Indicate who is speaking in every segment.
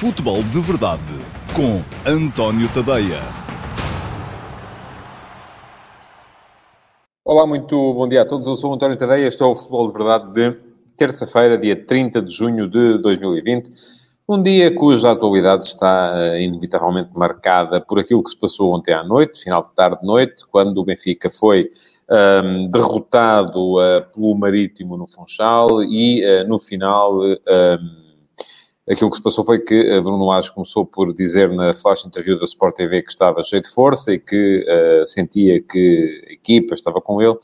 Speaker 1: Futebol de Verdade com António Tadeia.
Speaker 2: Olá, muito bom dia a todos. Eu sou António Tadeia. Este é o Futebol de Verdade de terça-feira, dia 30 de junho de 2020. Um dia cuja atualidade está uh, inevitavelmente marcada por aquilo que se passou ontem à noite, final de tarde-noite, quando o Benfica foi um, derrotado uh, pelo Marítimo no Funchal e, uh, no final, um, aquilo que se passou foi que Bruno Lage começou por dizer na flash interview da Sport TV que estava cheio de força e que uh, sentia que a equipa estava com ele,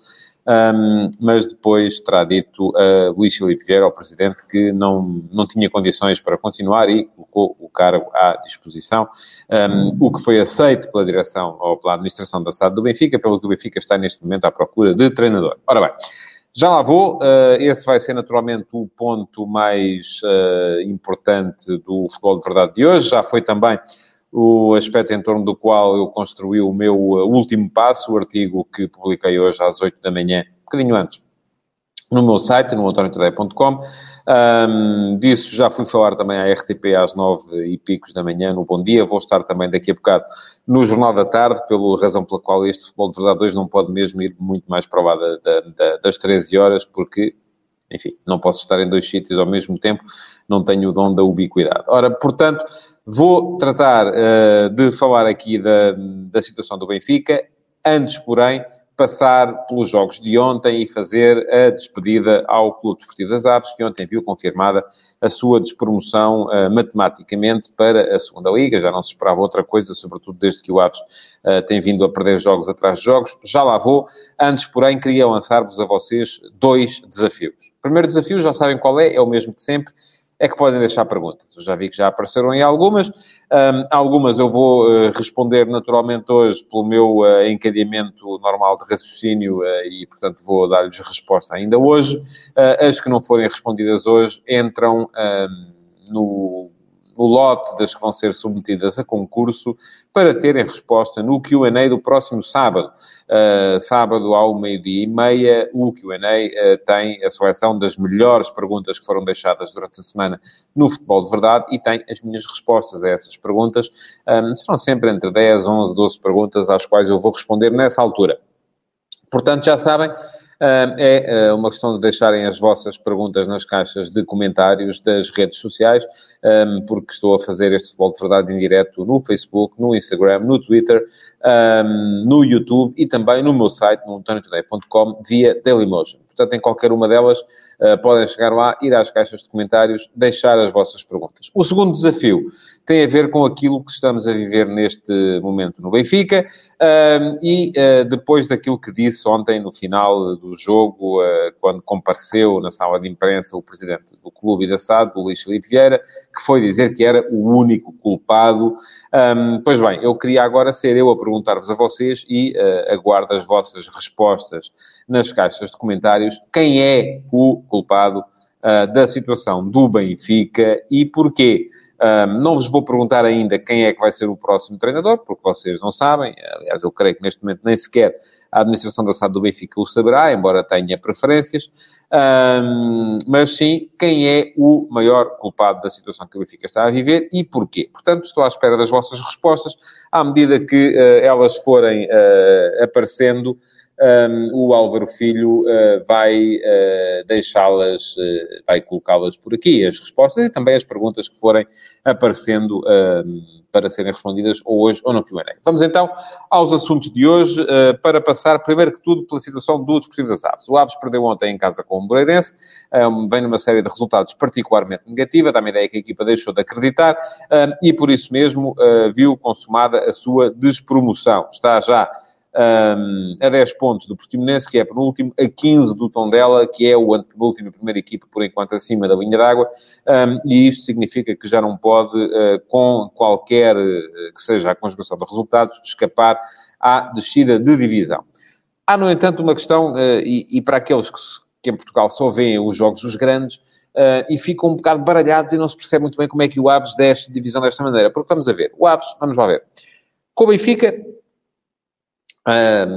Speaker 2: um, mas depois terá dito a Luís Filipe Vieira, ao Presidente, que não, não tinha condições para continuar e colocou o cargo à disposição, um, o que foi aceito pela direção ou pela administração da SAD do Benfica, pelo que o Benfica está neste momento à procura de treinador. Ora bem, já lá vou, uh, esse vai ser naturalmente o ponto mais uh, importante do futebol de verdade de hoje, já foi também o aspecto em torno do qual eu construí o meu último passo, o artigo que publiquei hoje às 8 da manhã, um bocadinho antes, no meu site, no antoniotadeia.com. Um, disso já fui falar também à RTP às 9 e picos da manhã, no Bom Dia. Vou estar também daqui a bocado no Jornal da Tarde, pela razão pela qual este futebol de verdade hoje não pode mesmo ir muito mais para lá da, da, da, das 13 horas, porque enfim, não posso estar em dois sítios ao mesmo tempo, não tenho o dom da ubiquidade. Ora, portanto, vou tratar uh, de falar aqui da, da situação do Benfica, antes, porém, passar pelos jogos de ontem e fazer a despedida ao Clube Desportivo das Aves, que ontem viu confirmada a sua despromoção uh, matematicamente para a Segunda Liga. Já não se esperava outra coisa, sobretudo desde que o Aves uh, tem vindo a perder jogos atrás de jogos. Já lá vou. Antes, porém, queria lançar-vos a vocês dois desafios. O primeiro desafio, já sabem qual é, é o mesmo de sempre é que podem deixar perguntas. Eu já vi que já apareceram em algumas. Um, algumas eu vou uh, responder naturalmente hoje pelo meu uh, encadeamento normal de raciocínio uh, e, portanto, vou dar-lhes resposta ainda hoje. as que não forem respondidas hoje entram no no lote das que vão ser submetidas a concurso para terem resposta no Q&A do próximo sábado. Uh, sábado ao meio-dia e meia, o Q&A uh, tem a seleção das melhores perguntas que foram deixadas durante a semana no Futebol de Verdade e tem as minhas respostas a essas perguntas. Um, serão sempre entre 10, 11, 12 perguntas às quais eu vou responder nessa altura. Portanto, já sabem, é uma questão de deixarem as vossas perguntas nas caixas de comentários das redes sociais, porque estou a fazer este futebol de verdade em direto no Facebook, no Instagram, no Twitter, no YouTube e também no meu site, no via Dailymotion. Portanto, em qualquer uma delas, podem chegar lá, ir às caixas de comentários, deixar as vossas perguntas. O segundo desafio tem a ver com aquilo que estamos a viver neste momento no Benfica uh, e uh, depois daquilo que disse ontem no final do jogo, quando compareceu na sala de imprensa o presidente do clube da SAD, o Luís Felipe Vieira, que foi dizer que era o único culpado. Um, pois bem, eu queria agora ser eu a perguntar-vos a vocês e aguardo as vossas respostas nas caixas de comentários quem é o culpado uh, da situação do Benfica e porquê. Uh, não vos vou perguntar ainda quem é que vai ser o próximo treinador, porque vocês não sabem. Aliás, eu creio que neste momento nem sequer a administração da SAD do Benfica o saberá, embora tenha preferências. Um, mas sim, quem é o maior culpado da situação que o Benfica está a viver e porquê. Portanto, estou à espera das vossas respostas. À medida que uh, elas forem uh, aparecendo, um, o Álvaro Filho uh, vai uh, deixá-las, uh, vai colocá-las por aqui, as respostas e também as perguntas que forem aparecendo para serem respondidas ou hoje ou no Q&A. Vamos então aos assuntos de hoje, para passar, primeiro que tudo, pela situação do Desportivo das Aves. O Aves perdeu ontem em casa com o Moreirense, um, vem numa série de resultados particularmente negativa, dá-me ideia que a equipa deixou de acreditar e por isso mesmo viu consumada a sua despromoção. Está já um, a 10 pontos do Portimonense, que é penúltimo, a 15 do Tondela, que é o antepenúltimo e primeira equipa, por enquanto, acima da linha d'água, um, e isto significa que já não pode, uh, com qualquer uh, que seja a conjugação de resultados, escapar à descida de divisão. Há, no entanto, uma questão, uh, e, e, para aqueles que, que, em Portugal só veem os jogos dos grandes, e ficam um bocado baralhados e não se percebe muito bem como é que o Aves desce de divisão desta maneira. Porque vamos a ver, o Aves, vamos lá ver. Com o Benfica,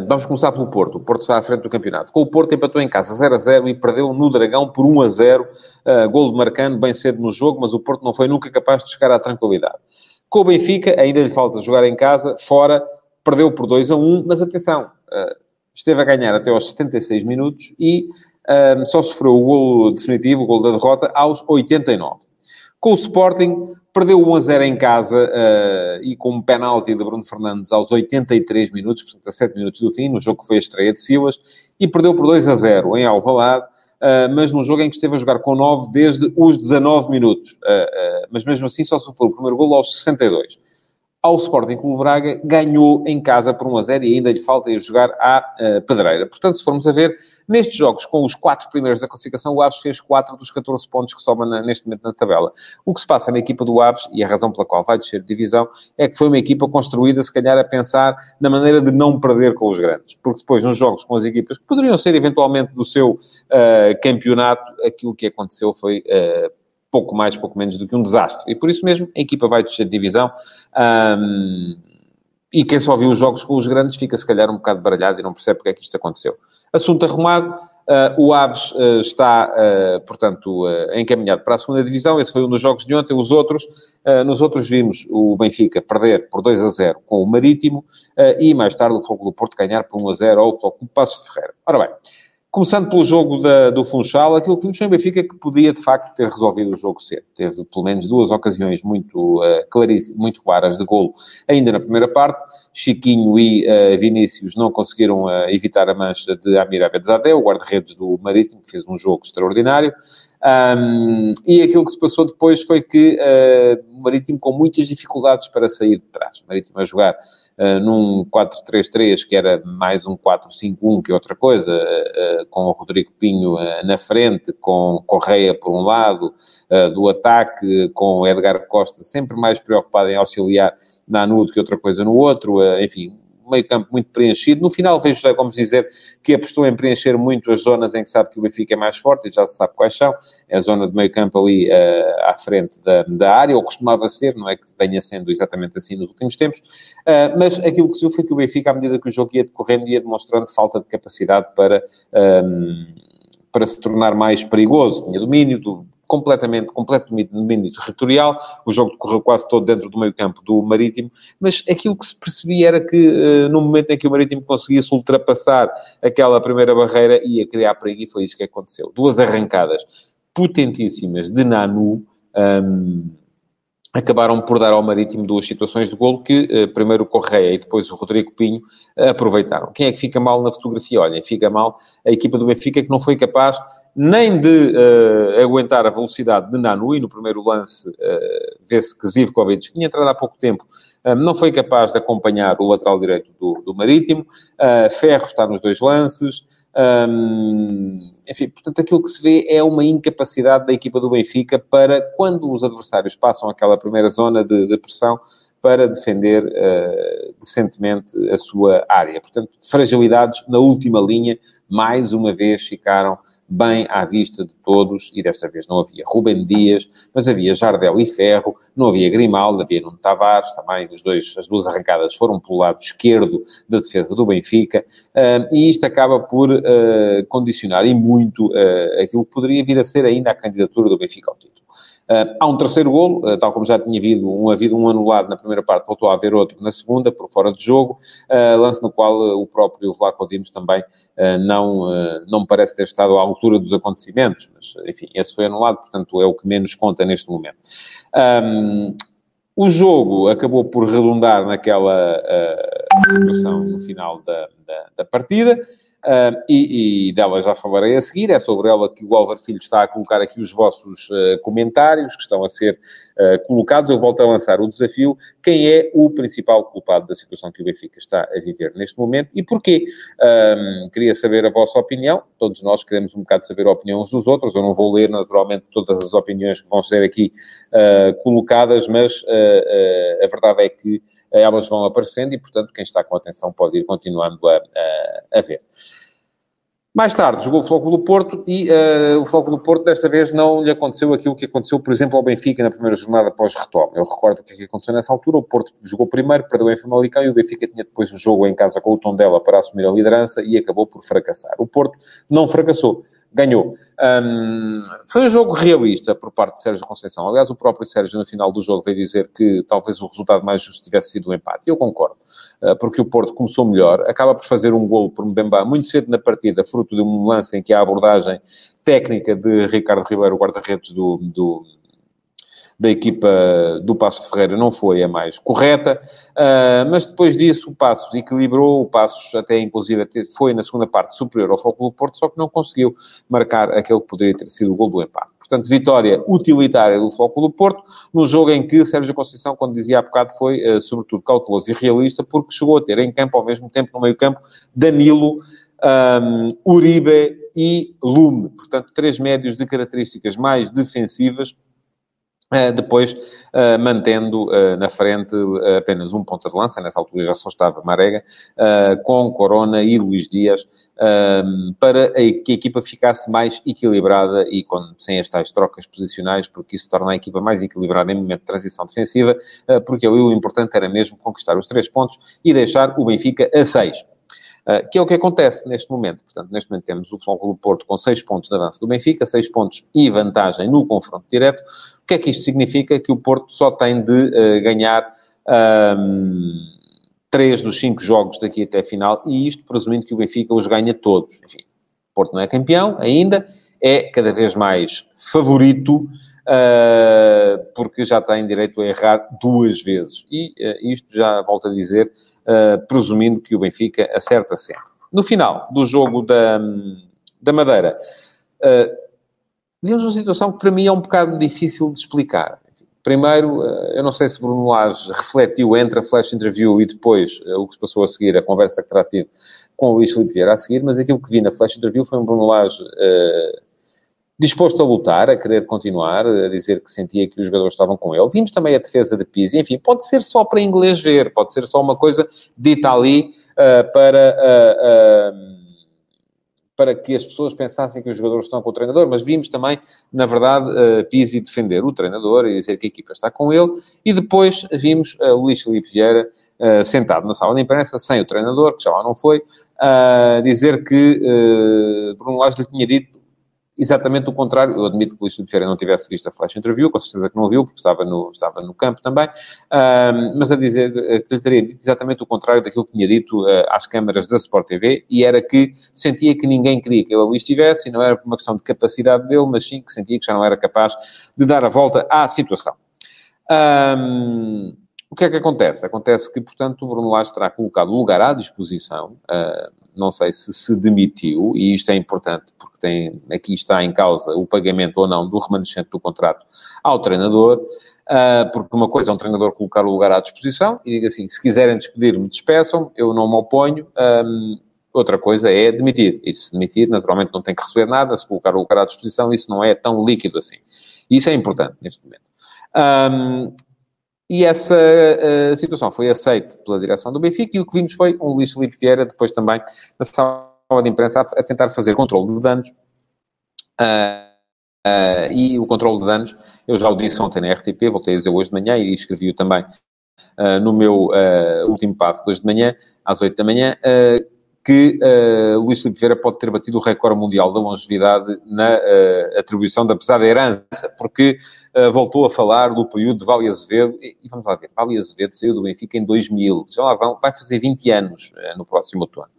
Speaker 2: Vamos começar pelo Porto. O Porto está à frente do campeonato. Com o Porto empatou em casa 0 a 0 e perdeu no Dragão por 1 a 0. Uh, gol de Marcano bem cedo no jogo, mas o Porto não foi nunca capaz de chegar à tranquilidade. Com o Benfica, ainda lhe falta jogar em casa, fora, perdeu por 2 a 1, mas atenção, uh, esteve a ganhar até aos 76 minutos e só sofreu o gol definitivo, o gol da derrota, aos 89. Com o Sporting, perdeu 1 a 0 em casa uh, e com um penalti de Bruno Fernandes aos 83 minutos, portanto a 7 minutos do fim, no jogo que foi a estreia de Silas, e perdeu por 2 a 0 em Alvalade, uh, mas num jogo em que esteve a jogar com 9 desde os 19 minutos. Uh, mas mesmo assim só sofreu o primeiro gol aos 62 ao Sporting Clube Braga, ganhou em casa por 1 a 0 e ainda lhe falta ir jogar à Pedreira. Portanto, se formos a ver, nestes jogos, com os quatro primeiros da classificação, o Aves fez 4 dos 14 pontos que sobem na, neste momento na tabela. O que se passa na equipa do Aves, e a razão pela qual vai descer de divisão, é que foi uma equipa construída, se calhar, a pensar na maneira de não perder com os grandes. Porque depois, nos jogos com as equipas que poderiam ser eventualmente do seu uh, campeonato, aquilo que aconteceu foi uh, pouco mais, pouco menos do que um desastre. E por isso mesmo, a equipa vai descer de divisão. Um, e quem só viu os jogos com os grandes fica, se calhar, um bocado baralhado e não percebe porque é que isto aconteceu. Assunto arrumado. Uh, o Aves uh, está, uh, portanto, encaminhado para a segunda divisão. Esse foi um dos jogos de ontem. Os outros, nos outros vimos o Benfica perder por 2 a 0 com o Marítimo e mais tarde o Fogo do Porto ganhar por 1 a 0 ao Fogo do Passos de Ferreira. Ora bem, Começando pelo jogo da, do Funchal, aquilo que vimos em Benfica que podia, de facto, ter resolvido o jogo cedo. Teve, pelo menos, duas ocasiões muito, uh, muito claras de golo ainda na primeira parte. Chiquinho e uh, Vinícius não conseguiram uh, evitar a mancha de Amir Abedzadeh, o guarda-redes do Marítimo, que fez um jogo extraordinário. Um, e aquilo que se passou depois foi que uh, o Marítimo com muitas dificuldades para sair de trás. O Marítimo a jogar uh, num 4-3-3, que era mais um 4-5-1 que outra coisa, uh, com o Rodrigo Pinho na frente, com Correia por um lado, do ataque, com Edgar Costa sempre mais preocupado em auxiliar Nanu do que outra coisa no outro, enfim, meio campo muito preenchido. No final vejo José Gomes dizer que apostou em preencher muito as zonas em que sabe que o Benfica é mais forte, e já se sabe quais são. É a zona de meio campo ali uh, à frente da, da área, ou costumava ser, não é que venha sendo exatamente assim nos últimos tempos. Uh, mas aquilo que se viu foi que o Benfica, à medida que o jogo ia decorrendo, ia demonstrando falta de capacidade para... Um, para se tornar mais perigoso. Tinha domínio, do, completamente, completo domínio territorial, o jogo decorreu quase todo dentro do meio campo do Marítimo, mas aquilo que se percebia era que uh, no momento em que o Marítimo conseguisse ultrapassar aquela primeira barreira, ia criar perigo e foi isso que aconteceu. Duas arrancadas potentíssimas de Nanu, um, acabaram por dar ao Marítimo duas situações de golo que uh, primeiro o Correia e depois o Rodrigo Pinho uh, aproveitaram. Quem é que fica mal na fotografia? Olha, fica mal a equipa do Benfica que não foi capaz nem de uh, aguentar a velocidade de Nanui. No primeiro lance, uh, vê-se que Zivkovic, que tinha entrado há pouco tempo, um, não foi capaz de acompanhar o lateral direito do, do Marítimo. Uh, Ferro está nos dois lances. Um, enfim, portanto, aquilo que se vê é uma incapacidade da equipa do Benfica para, quando os adversários passam aquela primeira zona de, de pressão, para defender uh, decentemente a sua área. Portanto, fragilidades na última linha, mais uma vez ficaram bem à vista de todos, e desta vez não havia Rubem Dias, mas havia Jardel e Ferro, não havia Grimaldo, havia Nuno Tavares, também os dois, as duas arrancadas foram pelo lado esquerdo da defesa do Benfica, uh, e isto acaba por uh, condicionar e muito aquilo que poderia vir a ser ainda a candidatura do Benfica ao título. Uh, há um terceiro golo, uh, tal como já tinha havido um, havido um anulado na primeira parte, voltou a haver outro na segunda, por fora de jogo, uh, lance no qual o próprio Vlaco Dimos também não, não parece ter estado à altura dos acontecimentos, mas, enfim, esse foi anulado, portanto é o que menos conta neste momento. Um, o jogo acabou por redundar naquela situação no final da, da, da partida, Uh, e, e, dela já falarei a seguir, é sobre ela que o Álvaro Filho está a colocar aqui os vossos uh, comentários que estão a ser uh, colocados. Eu volto a lançar o desafio. Quem é o principal culpado da situação que o Benfica está a viver neste momento e porquê? queria saber a vossa opinião. Todos nós queremos um bocado saber a opinião uns dos outros. Eu não vou ler, naturalmente, todas as opiniões que vão ser aqui colocadas, mas a verdade é que elas vão aparecendo e, portanto, quem está com atenção pode ir continuando a, a, a ver. Mais tarde jogou o Flóculo do Porto e uh, o Flóculo do Porto desta vez não lhe aconteceu aquilo que aconteceu, por exemplo, ao Benfica na primeira jornada após retome. Eu recordo o que, é que aconteceu nessa altura. O Porto jogou primeiro, perdeu em Famalicão e o Benfica tinha depois o jogo em casa com o Tondela para assumir a liderança e acabou por fracassar. O Porto não fracassou ganhou. Um, foi um jogo realista por parte de Sérgio Conceição. Aliás, o próprio Sérgio, no final do jogo, veio dizer que talvez o resultado mais justo tivesse sido o um empate. Eu concordo, uh, porque o Porto começou melhor, acaba por fazer um golo por Mbemba muito cedo na partida, fruto de um lance em que a abordagem técnica de Ricardo Ribeiro, guarda-redes do, do da equipa do Passo Ferreira não foi a mais correta, uh, mas depois disso o Passos equilibrou, o Passos até inclusive foi na segunda parte superior ao Foco do Porto, só que não conseguiu marcar aquele que poderia ter sido o gol do empate. Portanto, vitória utilitária do Foco do Porto, num jogo em que Sérgio Conceição, quando dizia há bocado, foi uh, sobretudo cauteloso e realista, porque chegou a ter em campo, ao mesmo tempo, no meio campo, Danilo, um, Uribe e Lume. Portanto, três médios de características mais defensivas, depois, uh, mantendo uh, na frente apenas um ponta de lança, nessa altura já só estava Marega, com Corona e Luís Dias, para que a equipa ficasse mais equilibrada e com, sem as tais trocas posicionais, porque isso torna a equipa mais equilibrada em momento de transição defensiva, porque o importante era mesmo conquistar os três pontos e deixar o Benfica a seis. Uh, que é o que acontece neste momento. Portanto, neste momento temos o Flóculo Porto com 6 pontos de avanço do Benfica, 6 pontos e vantagem no confronto direto. O que é que isto significa? Que o Porto só tem de uh, ganhar um, 3 dos 5 jogos daqui até a final, e isto presumindo que o Benfica os ganha todos. Enfim, o Porto não é campeão ainda, é cada vez mais favorito, Uh, porque já tem direito a errar duas vezes. E uh, isto já volto a dizer, uh, presumindo que o Benfica acerta sempre. No final do jogo da, da Madeira, uh, vimos uma situação que para mim é um bocado difícil de explicar. Primeiro, eu não sei se Bruno Lage refletiu entre a flash interview e depois o que se passou a seguir, a conversa que terá tido com o Luís Filipe Vieira a seguir, mas aquilo que vi na flash interview foi um Bruno Lage uh, disposto a lutar, a querer continuar, a dizer que sentia que os jogadores estavam com ele. Vimos também a defesa de Pizzi, enfim, pode ser só para inglês ver, pode ser só uma coisa dita ali uh, para, uh, uh, para que as pessoas pensassem que os jogadores estão com o treinador, mas vimos também, na verdade, Pizzi defender o treinador e dizer que a equipa está com ele, e depois vimos Luís Felipe Vieira sentado na sala de imprensa, sem o treinador, que já lá não foi, dizer que Bruno Lage lhe tinha dito exatamente o contrário. Eu admito que o Luís Filipe Ferreira não tivesse visto a flash interview, com certeza que não viu, porque estava no, estava no campo também, uh, mas a dizer eh, que lhe teria dito exatamente o contrário daquilo que tinha dito uh, às câmaras da Sport TV, e era que sentia que ninguém queria que ele ali estivesse, e não era por uma questão de capacidade dele, mas sim que sentia que já não era capaz de dar a volta à situação. Um, o que é que acontece? Acontece que, portanto, o Bruno Lage terá colocado o lugar à disposição, uh, não sei se se demitiu, e isto é importante porque tem, aqui está em causa o pagamento ou não do remanescente do contrato ao treinador, uh, porque uma coisa é um treinador colocar o lugar à disposição e diga assim, se quiserem despedir-me, despeçam, eu não me oponho, um, outra coisa é demitir, e se demitir, naturalmente não tem que receber nada, se colocar o lugar à disposição, isso não é tão líquido assim. Isso é importante neste momento. Um, e essa uh, situação foi aceita pela direção do Benfica e o que vimos foi um Luís Felipe Vieira, depois também na sala de imprensa, a, a tentar fazer controle de danos. Uh, uh, e o controle de danos, eu já o disse ontem na RTP, voltei a dizer hoje de manhã e escrevi-o também no meu último passo hoje de manhã, às 8 da manhã, que uh, Luís Filipe Vieira pode ter batido o recorde mundial da longevidade na uh, atribuição da pesada herança, porque uh, voltou a falar do período de Vale Azevedo, e, e, vamos lá ver, Vale Azevedo saiu do Benfica em 2000, já lá vão, vai fazer 20 anos no próximo outono.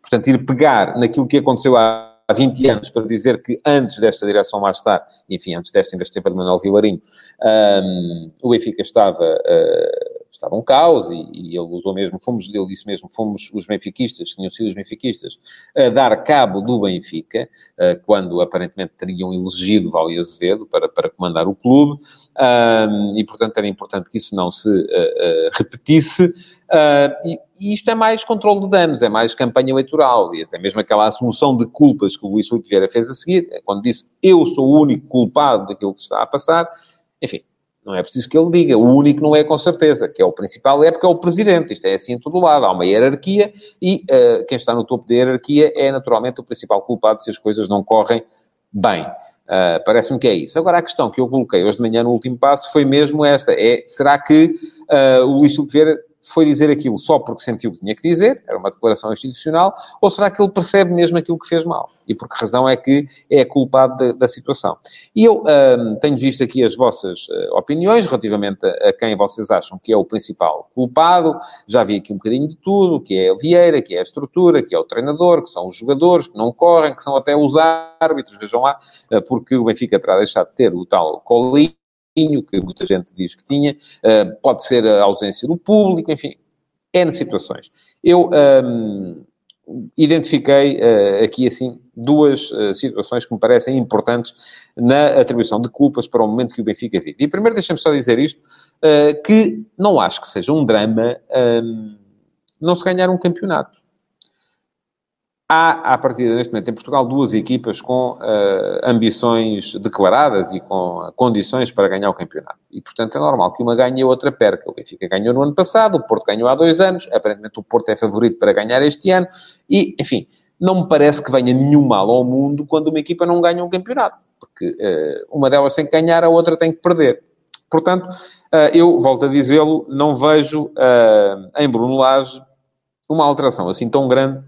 Speaker 2: Portanto, ir pegar naquilo que aconteceu há há 20 anos para dizer que antes desta direção lá estar, enfim, antes desta esteve de Manuel Vilarinho, um, o Benfica estava, uh, estava um caos e, e, ele usou mesmo, fomos, ele disse mesmo, fomos os benfiquistas, tinham sido os benfiquistas, a dar cabo do Benfica, uh, quando aparentemente teriam elegido Vale Azevedo para, para comandar o clube, e portanto era importante que isso não se uh, repetisse. Uh, e, e, isto é mais controle de danos, é mais campanha eleitoral, e até mesmo aquela assunção de culpas que o Luís Filipe Vieira fez a seguir, é quando disse eu sou o único culpado daquilo que está a passar, enfim, Não é preciso que ele diga. O único não é com certeza, que é o principal é porque é o presidente. Isto é assim em todo lado. Há uma hierarquia e uh, quem está no topo da hierarquia é naturalmente o principal culpado se as coisas não correm bem. Uh, Parece-me que é isso. Agora, a questão que eu coloquei hoje de manhã no último passo foi mesmo esta. É, será que uh, o Luís Silveira foi dizer aquilo só porque sentiu que tinha que dizer, era uma declaração institucional, ou será que ele percebe mesmo aquilo que fez mal? E por que razão é que é culpado da, da situação? E eu um, tenho visto aqui as vossas uh, opiniões relativamente a, a, quem vocês acham que é o principal culpado. Já vi aqui um bocadinho de tudo, que é a Vieira, que é a estrutura, que é o treinador, que são os jogadores, que não correm, que são até os árbitros, vejam lá, uh, porque o Benfica terá deixado de ter o tal Colinho, que muita gente diz que tinha, eh, pode ser a ausência do público, enfim, N situações. Eu um, identifiquei uh, aqui, assim, duas uh, situações que me parecem importantes na atribuição de culpas para o momento que o Benfica vive. E primeiro deixa-me só dizer isto, uh, que não acho que seja um drama um, não se ganhar um campeonato. Há, à partida, neste momento, em Portugal, duas equipas com uh, ambições declaradas e com condições para ganhar o campeonato. E, portanto, é normal que uma ganhe e a outra perca. O Benfica ganhou no ano passado, o Porto ganhou há dois anos, aparentemente o Porto é favorito para ganhar este ano. E, enfim, não me parece que venha nenhum mal ao mundo quando uma equipa não ganha um campeonato. Porque uh, uma delas tem que ganhar, a outra tem que perder. Portanto, uh, eu, volto a dizê-lo, não vejo em Bruno Lage uma alteração assim tão grande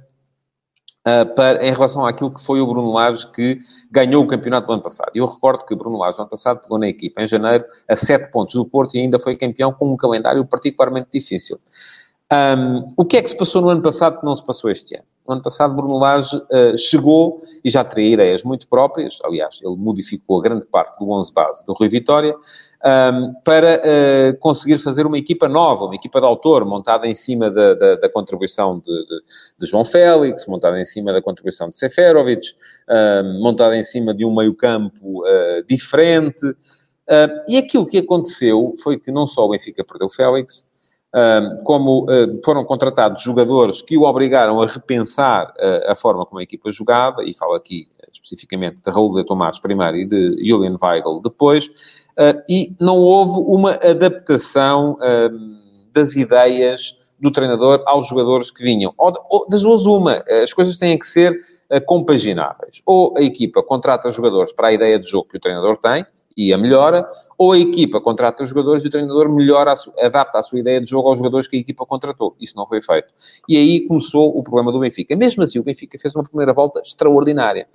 Speaker 2: uh, para, em relação àquilo que foi o Bruno Lage que ganhou o campeonato do ano passado. Eu recordo que o Bruno Lage, no ano passado, pegou na equipa em janeiro a 7 pontos do Porto e ainda foi campeão com um calendário particularmente difícil. Um, o que é que se passou no ano passado que não se passou este ano? No ano passado, Bruno Lage uh, chegou e já teria ideias muito próprias. Aliás, ele modificou a grande parte do 11 base do Rui Vitória um, para uh, conseguir fazer uma equipa nova, uma equipa de autor, montada em cima da, da, da contribuição de, de, de, João Félix, montada em cima da contribuição de Seferovic, uh, montada em cima de um meio-campo uh, diferente. e aquilo que aconteceu foi que não só o Benfica perdeu Félix, como foram contratados jogadores que o obrigaram a repensar a forma como a equipa jogava, e falo aqui especificamente de Raul de Tomás primeiro e de Julian Weigl depois, uh, e não houve uma adaptação uh, das ideias do treinador aos jogadores que vinham. Ou, ou das duas, uma. As coisas têm que ser uh, compagináveis. Ou a equipa contrata jogadores para a ideia de jogo que o treinador tem, e a melhora, ou a equipa contrata os jogadores e o treinador melhora, adapta a sua ideia de jogo aos jogadores que a equipa contratou. Isso não foi feito. E aí começou o problema do Benfica. Mesmo assim, o Benfica fez uma primeira volta extraordinária.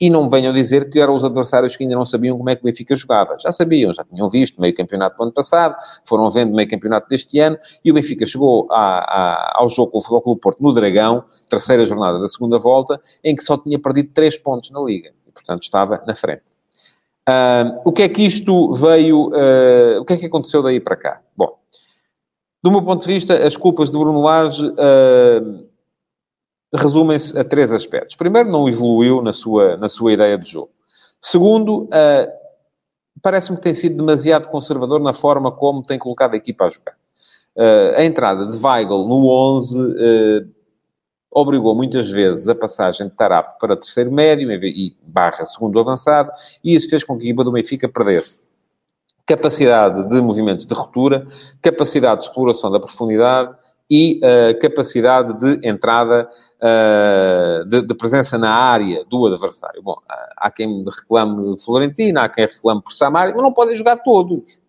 Speaker 2: E não venham dizer que eram os adversários que ainda não sabiam como é que o Benfica jogava. Já sabiam, já tinham visto meio campeonato do ano passado, foram vendo meio campeonato deste ano, e o Benfica chegou a, a, ao jogo com o Futebol Clube Porto no Dragão, terceira jornada da segunda volta, em que só tinha perdido três pontos na Liga. E, portanto, estava na frente. Uh, o que é que isto veio... Uh, o que é que aconteceu daí para cá? Bom, do meu ponto de vista, as culpas de Bruno Lage... Uh, resumem-se a três aspectos. Primeiro, não evoluiu na sua, na sua ideia de jogo. Segundo, uh, parece-me que tem sido demasiado conservador na forma como tem colocado a equipa a jogar. Uh, a entrada de Weigl no 11 uh, obrigou muitas vezes a passagem de Tarap para terceiro médio e barra segundo avançado, e isso fez com que a equipa do Benfica perdesse capacidade de movimentos de ruptura, capacidade de exploração da profundidade e uh, capacidade de entrada, uh, de, de, presença na área do adversário. Bom, há quem reclame Florentino, há quem reclame por Samari, mas não podem jogar todos.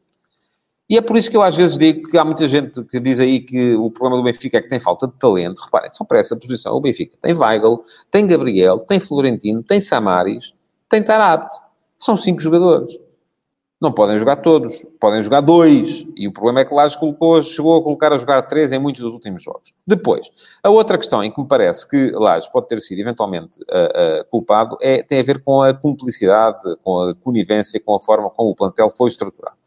Speaker 2: E é por isso que eu às vezes digo que há muita gente que diz aí que o problema do Benfica é que tem falta de talento. Reparem, só para essa posição. O Benfica tem Weigl, tem Gabriel, tem Florentino, tem Samaris, tem Tarabt. São cinco jogadores. Não podem jogar todos, podem jogar dois. E o problema é que Lages colocou, chegou a colocar a jogar três em muitos dos últimos jogos. Depois, a outra questão em que me parece que Lages pode ter sido eventualmente uh, uh, culpado é, tem a ver com a cumplicidade, com a conivência, com a forma como o plantel foi estruturado.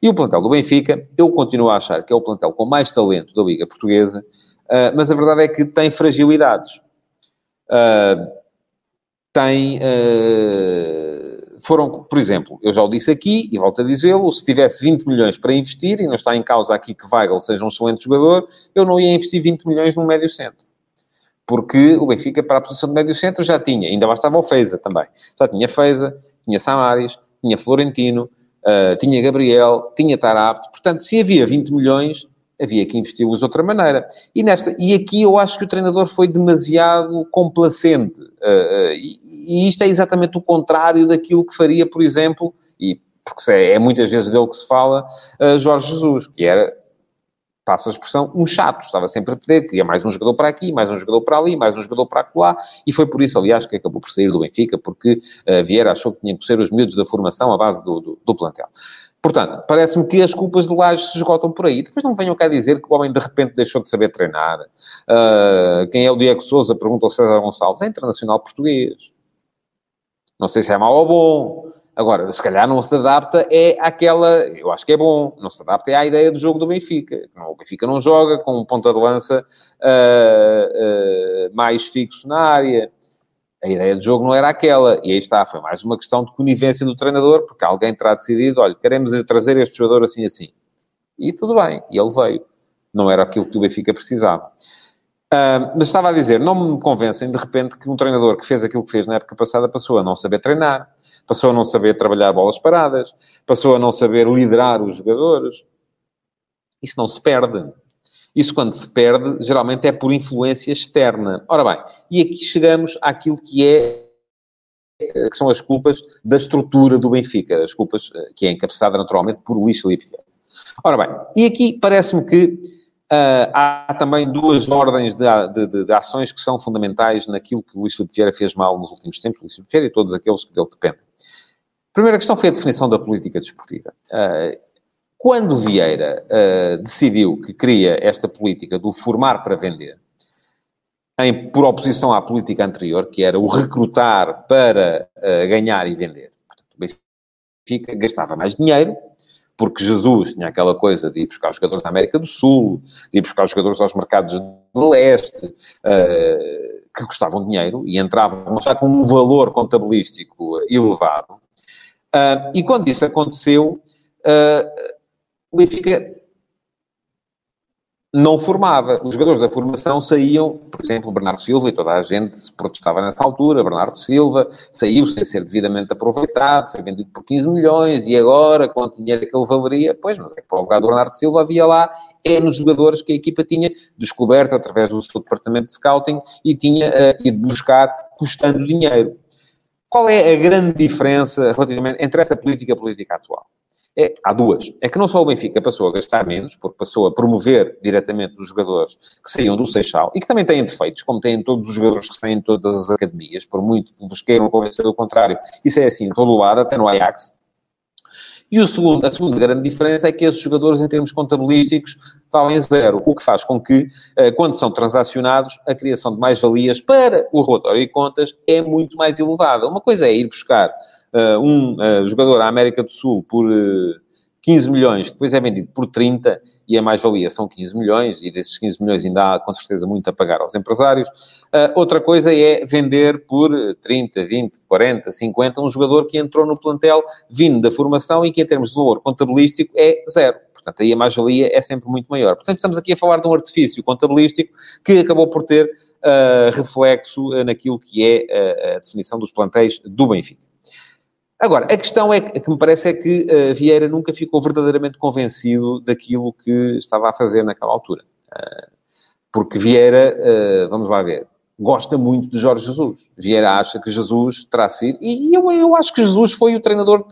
Speaker 2: E o plantel do Benfica, eu continuo a achar que é o plantel com mais talento da Liga Portuguesa, uh, mas a verdade é que tem fragilidades. tem foram, por exemplo, eu já o disse aqui e volto a dizê-lo, se tivesse 20 milhões para investir, e não está em causa aqui que Weigl seja um excelente jogador, eu não ia investir 20 milhões no médio centro. Porque o Benfica, para a posição de médio centro, já tinha, ainda bastava o Feza também. Já tinha Feza, tinha Samaris, tinha Florentino, uh, tinha Gabriel, tinha Tarapte. Portanto, se havia 20 milhões, havia que investi-los de outra maneira. E, nesta, e aqui eu acho que o treinador foi demasiado complacente. Uh, uh, e, isto é exatamente o contrário daquilo que faria, por exemplo, e porque é, é muitas vezes dele que se fala, uh, Jorge Jesus, que era, passa a expressão, um chato. Estava sempre a pedir, queria mais um jogador para aqui, mais um jogador para ali, mais um jogador para lá, e foi por isso, aliás, que acabou por sair do Benfica, porque Vieira achou que tinha que ser os miúdos da formação à base do, do, do plantel. Portanto, parece-me que as culpas de Lages se esgotam por aí. Depois não venham cá dizer que o homem de repente deixou de saber treinar. Uh, quem é o Diego Souza? Pergunta ao César Gonçalves. É internacional português. Não sei se é mau ou bom. Agora, se calhar não se adapta é àquela... Eu acho que é bom. Não se adapta é à ideia do jogo do Benfica. O Benfica não joga com um ponta de lança uh, uh, mais fixo na área a ideia de jogo não era aquela. E aí está, foi mais uma questão de conivência do treinador, porque alguém terá decidido, olha, queremos trazer este jogador assim assim. E tudo bem, e ele veio. Não era aquilo que o Benfica precisava. Uh, mas estava a dizer, não me convencem de repente que um treinador que fez aquilo que fez na época passada passou a não saber treinar, passou a não saber trabalhar bolas paradas, passou a não saber liderar os jogadores. Isso não se perde. Isso, quando se perde, geralmente é por influência externa. Ora bem, e aqui chegamos àquilo que é que são as culpas da estrutura do Benfica, as culpas eh, que é encabeçada naturalmente por Luís Vieira. Ora bem, e aqui parece-me que uh, há também duas ordens de, de, de, ações que são fundamentais naquilo que Luís Felipe Vieira fez mal nos últimos tempos, Luís Felipe Vieira e todos aqueles que dele dependem. A primeira questão foi a definição da política desportiva. Uh, quando Vieira uh, decidiu que queria esta política do formar para vender, em, por oposição à política anterior, que era o recrutar para ganhar e vender, portanto, o Benfica gastava mais dinheiro, porque Jesus tinha aquela coisa de ir buscar os jogadores da América do Sul, de ir buscar os jogadores aos mercados de leste, uh, que custavam dinheiro e entravam já com um valor contabilístico elevado. Uh, e quando isso aconteceu, uh, o Benfica não formava. Os jogadores da formação saíam, por exemplo, Bernardo Silva, e toda a gente se protestava nessa altura, Bernardo Silva saiu sem ser devidamente aproveitado, foi vendido por 15 milhões, e agora, quanto dinheiro é que ele valeria? Pois, mas é que para o lugar do Bernardo Silva havia lá nos jogadores que a equipa tinha descoberto através do seu departamento de scouting e tinha uh, ido buscar custando dinheiro. Qual é a grande diferença relativamente entre essa política e a política atual? É, há duas. É que não só o Benfica passou a gastar menos, porque passou a promover diretamente os jogadores que saíam do Seixal e que também têm defeitos, como têm todos os jogadores que saem de todas as academias, por muito que vos queiram convencer do contrário. Isso é assim em todo o lado, até no Ajax. E segundo, a segunda grande diferença é que esses jogadores, em termos contabilísticos, valem zero, o que faz com que, eh, quando são transacionados, a criação de mais-valias para o relatório e contas é muito mais elevada. Uma coisa é ir buscar um uh, jogador à América do Sul por uh, eh, 15 milhões, depois é vendido por 30 e a mais-valia são 15 milhões e desses 15 milhões ainda há com certeza muito a pagar aos empresários. outra coisa é vender por 30, 20, 40, 50 um jogador que entrou no plantel vindo da formação e que em termos de valor contabilístico é zero. Portanto, aí a mais-valia é sempre muito maior. Portanto, estamos aqui a falar de um artifício contabilístico que acabou por ter reflexo naquilo que é a definição dos plantéis do Benfica. Agora, a questão é que, que me parece é que uh, Vieira nunca ficou verdadeiramente convencido daquilo que estava a fazer naquela altura. Uh, porque Vieira, uh, vamos lá ver, gosta muito de Jorge Jesus. Vieira acha que Jesus terá sido, e eu, eu acho que Jesus foi o treinador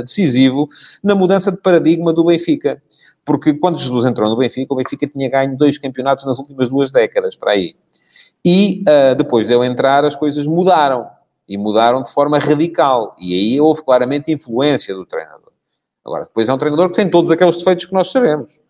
Speaker 2: decisivo na mudança de paradigma do Benfica. Porque quando Jesus entrou no Benfica, o Benfica tinha ganho dois campeonatos nas últimas duas décadas, para aí. E depois de eu entrar, as coisas mudaram e mudaram de forma radical. E aí houve claramente influência do treinador. Agora, depois é um treinador que tem todos aqueles defeitos que nós sabemos.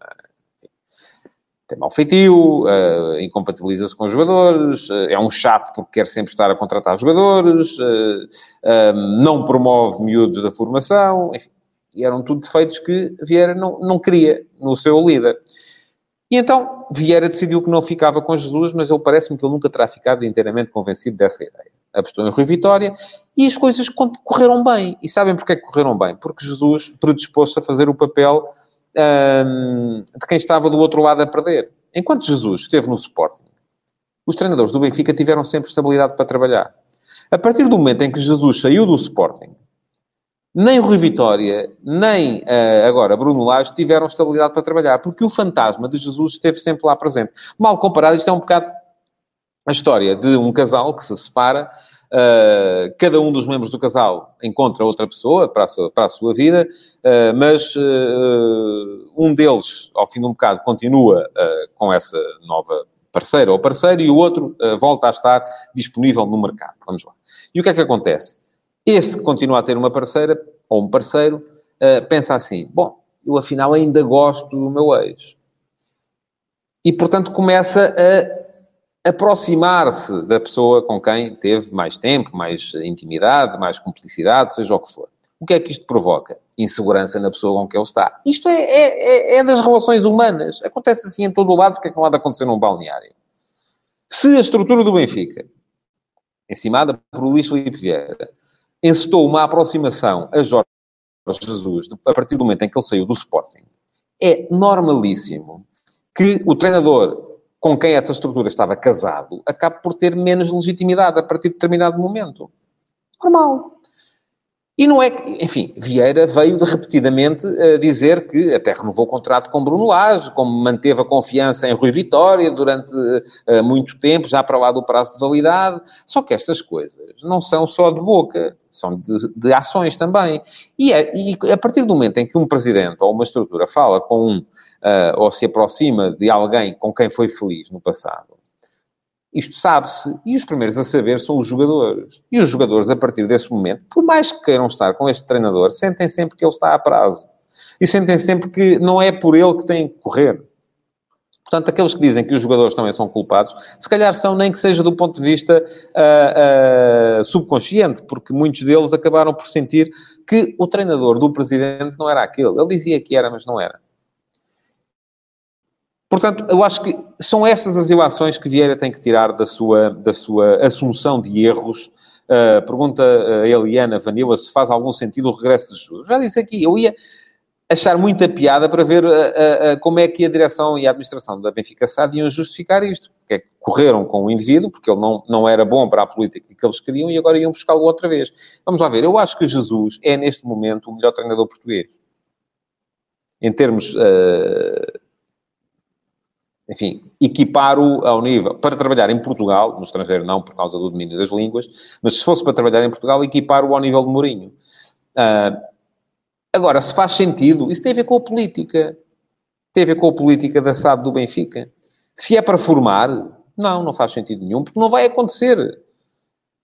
Speaker 2: Tem mau feitio, uh, incompatibiliza-se com os jogadores, uh, é um chato porque quer sempre estar a contratar jogadores, uh, não promove miúdos da formação, enfim. E eram tudo defeitos que Vieira não, não queria no seu líder. E então Vieira decidiu que não ficava com Jesus, mas ele parece-me que ele nunca terá ficado inteiramente convencido dessa ideia apostou em Rui Vitória e as coisas correram bem. E sabem porquê que correram bem? Porque Jesus predispôs-se a fazer o papel hum, de quem estava do outro lado a perder. Enquanto Jesus esteve no Sporting, os treinadores do Benfica tiveram sempre estabilidade para trabalhar. A partir do momento em que Jesus saiu do Sporting, nem Rui Vitória, nem uh, agora Bruno Lage tiveram estabilidade para trabalhar, porque o fantasma de Jesus esteve sempre lá presente. Mal comparado, isto é um bocado a história de um casal que se separa, uh, cada um dos membros do casal encontra outra pessoa para a sua, para a sua vida, uh, mas um deles, ao fim de um bocado, continua com essa nova parceira ou parceiro e o outro volta a estar disponível no mercado. Vamos lá. E o que é que acontece? Esse que continua a ter uma parceira, ou um parceiro, uh, pensa assim, bom, eu afinal ainda gosto do meu ex. E, portanto, começa a aproximar-se da pessoa com quem teve mais tempo, mais intimidade, mais cumplicidade, seja o que for. O que é que isto provoca? Insegurança na pessoa com quem ele está. Isto é, é, é, é das relações humanas. Acontece assim em todo o lado, porque é que não há de acontecer num balneário? Se a estrutura do Benfica, encimada por Luís Felipe Vieira, encetou uma aproximação a Jorge Jesus a partir do momento em que ele saiu do Sporting. É normalíssimo que o treinador com quem essa estrutura estava casado acabe por ter menos legitimidade a partir de determinado momento. Normal. E não é que, enfim, Vieira veio de repetidamente uh, dizer que até renovou o contrato com Bruno Lage, como manteve a confiança em Rui Vitória durante uh, muito tempo, já para lá do prazo de validade. Só que estas coisas não são só de boca, são de, de ações também. E, é, e, a partir do momento em que um presidente ou uma estrutura fala com um, uh, ou se aproxima de alguém com quem foi feliz no passado, isto sabe-se. E os primeiros a saber são os jogadores. E os jogadores, a partir desse momento, por mais que queiram estar com este treinador, sentem sempre que ele está a prazo. E sentem sempre que não é por ele que têm que correr. Portanto, aqueles que dizem que os jogadores também são culpados, se calhar são nem que seja do ponto de vista uh, uh, subconsciente, porque muitos deles acabaram por sentir que o treinador do presidente não era aquele. Ele dizia que era, mas não era. Portanto, eu acho que são essas as ilações que Vieira tem que tirar da sua, da sua assunção de erros. Uh, pergunta a Eliana Vanilla se faz algum sentido o regresso de Jesus. Já disse aqui, eu ia achar muita piada para ver uh, uh, como é que a direção e a administração da Benfica SAD iam justificar isto. Que é que correram com o indivíduo, porque ele não, não era bom para a política que eles queriam, e agora iam buscá-lo outra vez. Vamos lá ver. Eu acho que Jesus é, neste momento, o melhor treinador português. Em termos enfim, equipar-o ao nível, para trabalhar em Portugal, no estrangeiro não, por causa do domínio das línguas, mas se fosse para trabalhar em Portugal, equipar-o ao nível de Mourinho. Uh, agora, se faz sentido, isso tem a ver com a política. Tem a ver com a política da SAD do Benfica. Se é para formar, não, não faz sentido nenhum, porque não vai acontecer.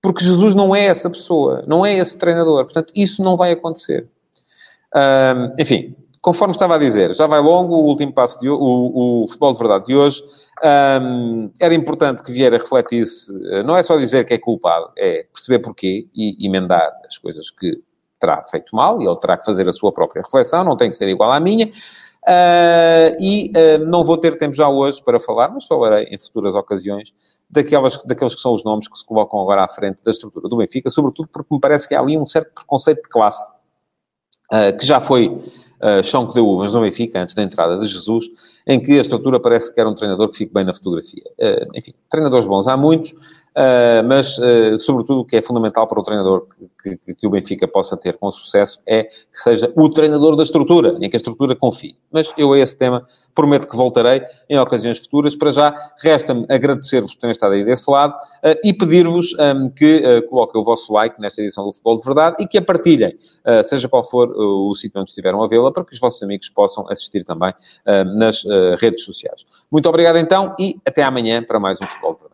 Speaker 2: Porque Jesus não é essa pessoa, não é esse treinador. Portanto, isso não vai acontecer. Uh, enfim, conforme estava a dizer, já vai longo o último passo, de, o, o futebol de verdade de hoje. Um, era importante que Vieira refletisse, eh, não é só dizer que é culpado, é perceber porquê e emendar as coisas que terá feito mal, e ele terá que fazer a sua própria reflexão, não tem que ser igual à minha. Uh, e uh, não vou ter tempo já hoje para falar, mas falarei em futuras ocasiões daquelas, daqueles que são os nomes que se colocam agora à frente da estrutura do Benfica, sobretudo porque me parece que há ali um certo preconceito de classe uh, que já foi uh, chão que deu uvas no Benfica, antes da entrada de Jesus, em que a estrutura parece que era um treinador que fique bem na fotografia. Uh, enfim, treinadores bons há muitos, Uh, mas, uh, sobretudo, o que é fundamental para o treinador que, que, que, o Benfica possa ter com sucesso é que seja o treinador da estrutura, em que a estrutura confie. Mas eu a esse tema prometo que voltarei em ocasiões futuras. Para já, resta-me agradecer-vos por terem estado aí desse lado uh, e pedir-vos um, que coloquem o vosso like nesta edição do Futebol de Verdade e que a partilhem, seja qual for o sítio onde estiveram a vê-la, para que os vossos amigos possam assistir também nas redes sociais. Muito obrigado então e até amanhã para mais um Futebol de Verdade.